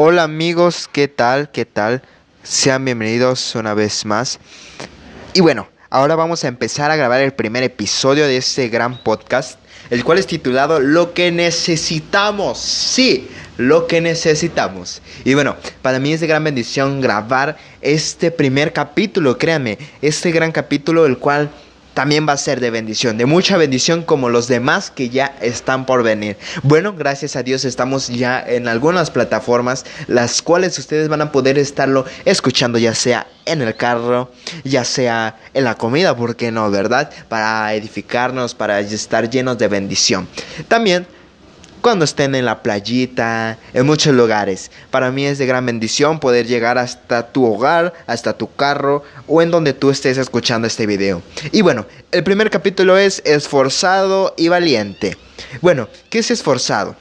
Hola amigos, ¿qué tal? ¿Qué tal? Sean bienvenidos una vez más. Y bueno, ahora vamos a empezar a grabar el primer episodio de este gran podcast, el cual es titulado Lo que necesitamos. Sí, lo que necesitamos. Y bueno, para mí es de gran bendición grabar este primer capítulo, créanme, este gran capítulo el cual también va a ser de bendición, de mucha bendición como los demás que ya están por venir. Bueno, gracias a Dios estamos ya en algunas plataformas, las cuales ustedes van a poder estarlo escuchando ya sea en el carro, ya sea en la comida, ¿por qué no, verdad? Para edificarnos, para estar llenos de bendición. También cuando estén en la playita, en muchos lugares. Para mí es de gran bendición poder llegar hasta tu hogar, hasta tu carro o en donde tú estés escuchando este video. Y bueno, el primer capítulo es esforzado y valiente. Bueno, ¿qué es esforzado?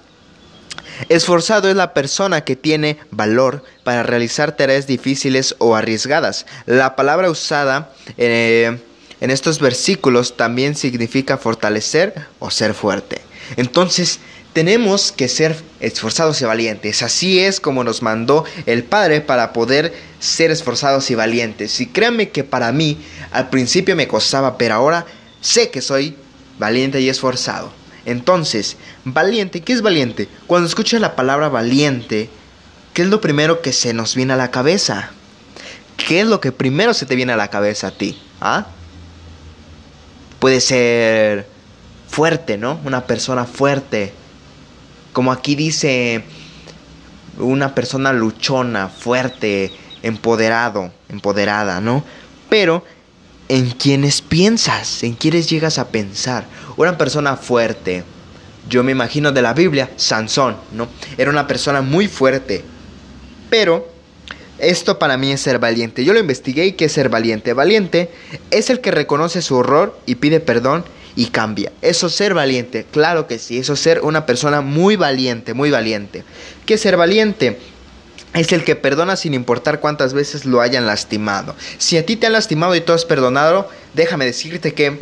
Esforzado es la persona que tiene valor para realizar tareas difíciles o arriesgadas. La palabra usada eh, en estos versículos también significa fortalecer o ser fuerte. Entonces, tenemos que ser esforzados y valientes. Así es como nos mandó el Padre para poder ser esforzados y valientes. Y créanme que para mí al principio me costaba, pero ahora sé que soy valiente y esforzado. Entonces, valiente, ¿qué es valiente? Cuando escuchas la palabra valiente, ¿qué es lo primero que se nos viene a la cabeza? ¿Qué es lo que primero se te viene a la cabeza a ti? ¿Ah? Puede ser fuerte, ¿no? Una persona fuerte como aquí dice, una persona luchona, fuerte, empoderado, empoderada, ¿no? Pero, ¿en quiénes piensas? ¿En quiénes llegas a pensar? Una persona fuerte. Yo me imagino de la Biblia, Sansón, ¿no? Era una persona muy fuerte. Pero, esto para mí es ser valiente. Yo lo investigué y qué es ser valiente. Valiente es el que reconoce su horror y pide perdón y cambia. Eso ser valiente, claro que sí, eso ser una persona muy valiente, muy valiente. ¿Qué ser valiente? Es el que perdona sin importar cuántas veces lo hayan lastimado. Si a ti te han lastimado y tú has perdonado, déjame decirte que...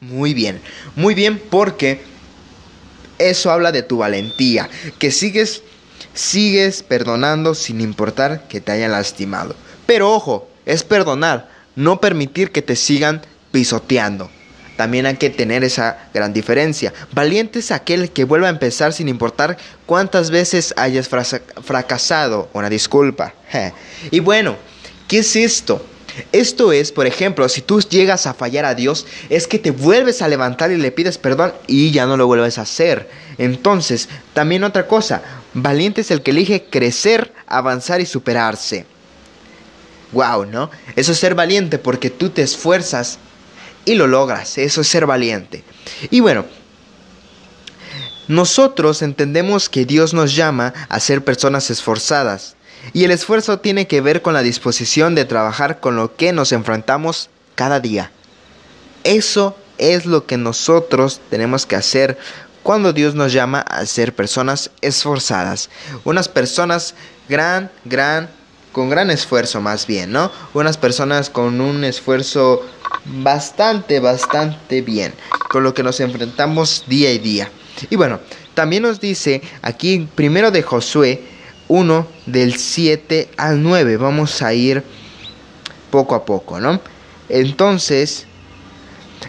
Muy bien, muy bien porque eso habla de tu valentía, que sigues sigues perdonando sin importar que te hayan lastimado. Pero ojo, es perdonar, no permitir que te sigan pisoteando. También hay que tener esa gran diferencia. Valiente es aquel que vuelve a empezar sin importar cuántas veces hayas fracasado. Una disculpa. Y bueno, ¿qué es esto? Esto es, por ejemplo, si tú llegas a fallar a Dios, es que te vuelves a levantar y le pides perdón y ya no lo vuelves a hacer. Entonces, también otra cosa, valiente es el que elige crecer, avanzar y superarse. Wow, ¿no? Eso es ser valiente porque tú te esfuerzas y lo logras. Eso es ser valiente. Y bueno, nosotros entendemos que Dios nos llama a ser personas esforzadas. Y el esfuerzo tiene que ver con la disposición de trabajar con lo que nos enfrentamos cada día. Eso es lo que nosotros tenemos que hacer cuando Dios nos llama a ser personas esforzadas. Unas personas gran, gran, con gran esfuerzo más bien, ¿no? Unas personas con un esfuerzo bastante, bastante bien con lo que nos enfrentamos día y día. Y bueno, también nos dice aquí primero de Josué 1 del 7 al 9. Vamos a ir poco a poco, ¿no? Entonces,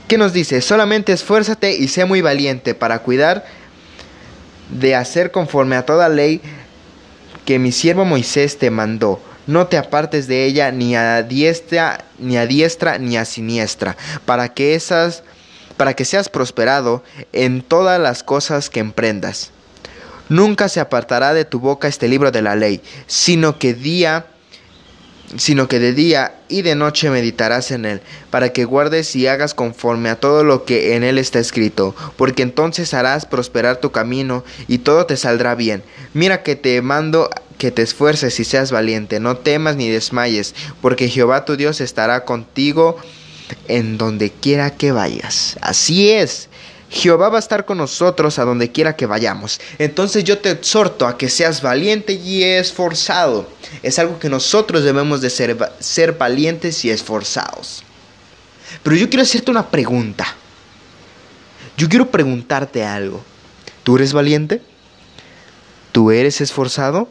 ¿qué nos dice? Solamente esfuérzate y sé muy valiente para cuidar de hacer conforme a toda ley que mi siervo Moisés te mandó no te apartes de ella ni a diestra, ni a diestra, ni a siniestra, para que esas, para que seas prosperado en todas las cosas que emprendas. Nunca se apartará de tu boca este libro de la ley, sino que día sino que de día y de noche meditarás en él, para que guardes y hagas conforme a todo lo que en él está escrito, porque entonces harás prosperar tu camino y todo te saldrá bien. Mira que te mando que te esfuerces y seas valiente, no temas ni desmayes, porque Jehová tu Dios estará contigo en donde quiera que vayas. Así es. Jehová va a estar con nosotros a donde quiera que vayamos. Entonces yo te exhorto a que seas valiente y esforzado. Es algo que nosotros debemos de ser, ser valientes y esforzados. Pero yo quiero hacerte una pregunta. Yo quiero preguntarte algo. ¿Tú eres valiente? ¿Tú eres esforzado?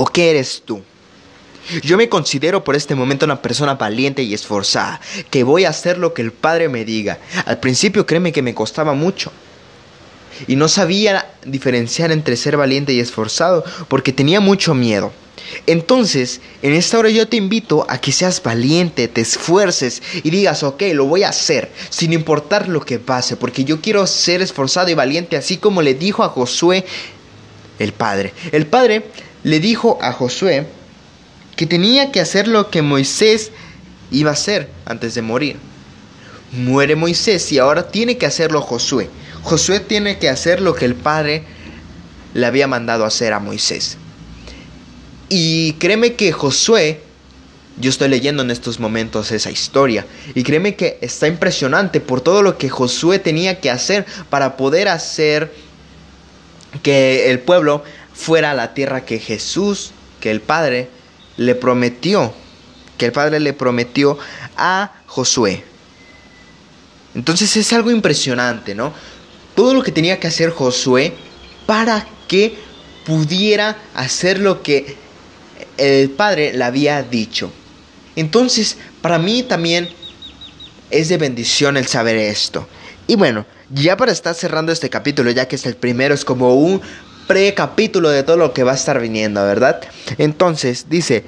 ¿O qué eres tú? Yo me considero por este momento una persona valiente y esforzada, que voy a hacer lo que el Padre me diga. Al principio créeme que me costaba mucho. Y no sabía diferenciar entre ser valiente y esforzado, porque tenía mucho miedo. Entonces, en esta hora yo te invito a que seas valiente, te esfuerces y digas, ok, lo voy a hacer, sin importar lo que pase, porque yo quiero ser esforzado y valiente, así como le dijo a Josué el Padre. El Padre le dijo a Josué que tenía que hacer lo que Moisés iba a hacer antes de morir. Muere Moisés y ahora tiene que hacerlo Josué. Josué tiene que hacer lo que el Padre le había mandado hacer a Moisés. Y créeme que Josué, yo estoy leyendo en estos momentos esa historia, y créeme que está impresionante por todo lo que Josué tenía que hacer para poder hacer que el pueblo fuera a la tierra que Jesús, que el Padre, le prometió, que el Padre le prometió a Josué. Entonces es algo impresionante, ¿no? Todo lo que tenía que hacer Josué para que pudiera hacer lo que el Padre le había dicho. Entonces, para mí también es de bendición el saber esto. Y bueno, ya para estar cerrando este capítulo, ya que es el primero, es como un precapítulo de todo lo que va a estar viniendo, ¿verdad? Entonces, dice,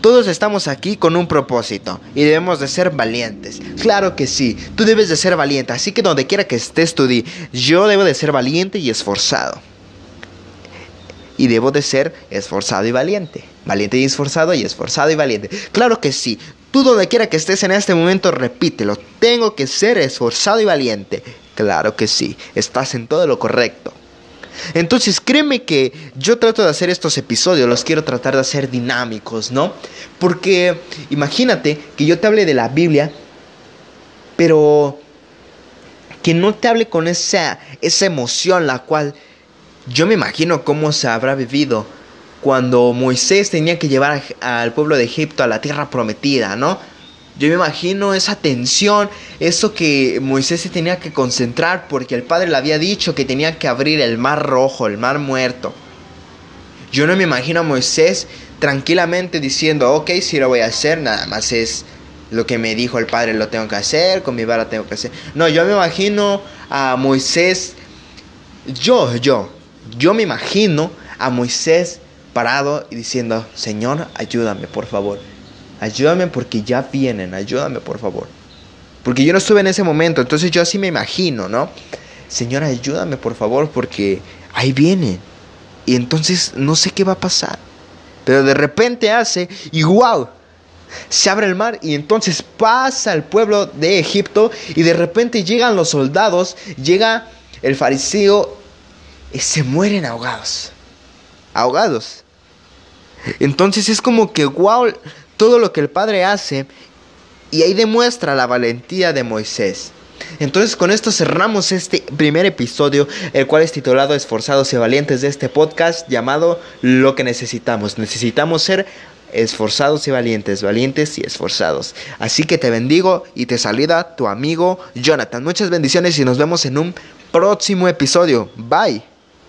todos estamos aquí con un propósito y debemos de ser valientes. Claro que sí, tú debes de ser valiente, así que donde quiera que estés tú di, yo debo de ser valiente y esforzado. Y debo de ser esforzado y valiente. Valiente y esforzado y esforzado y valiente. Claro que sí. Tú donde quiera que estés en este momento, repítelo. Tengo que ser esforzado y valiente. Claro que sí. Estás en todo lo correcto. Entonces créeme que yo trato de hacer estos episodios, los quiero tratar de hacer dinámicos, ¿no? Porque imagínate que yo te hable de la Biblia, pero que no te hable con esa, esa emoción la cual yo me imagino cómo se habrá vivido cuando Moisés tenía que llevar al pueblo de Egipto a la tierra prometida, ¿no? Yo me imagino esa tensión, eso que Moisés se tenía que concentrar porque el Padre le había dicho que tenía que abrir el mar rojo, el mar muerto. Yo no me imagino a Moisés tranquilamente diciendo, ok, si lo voy a hacer, nada más es lo que me dijo el Padre, lo tengo que hacer, con mi vara tengo que hacer. No, yo me imagino a Moisés, yo, yo, yo me imagino a Moisés parado y diciendo, Señor, ayúdame, por favor. Ayúdame porque ya vienen, ayúdame, por favor. Porque yo no estuve en ese momento, entonces yo así me imagino, ¿no? Señor, ayúdame, por favor, porque ahí vienen. Y entonces no sé qué va a pasar. Pero de repente hace y wow, se abre el mar y entonces pasa el pueblo de Egipto y de repente llegan los soldados, llega el fariseo y se mueren ahogados. Ahogados. Entonces es como que, wow, todo lo que el Padre hace y ahí demuestra la valentía de Moisés. Entonces con esto cerramos este primer episodio, el cual es titulado Esforzados y Valientes de este podcast llamado Lo que necesitamos. Necesitamos ser esforzados y valientes, valientes y esforzados. Así que te bendigo y te saluda tu amigo Jonathan. Muchas bendiciones y nos vemos en un próximo episodio. Bye.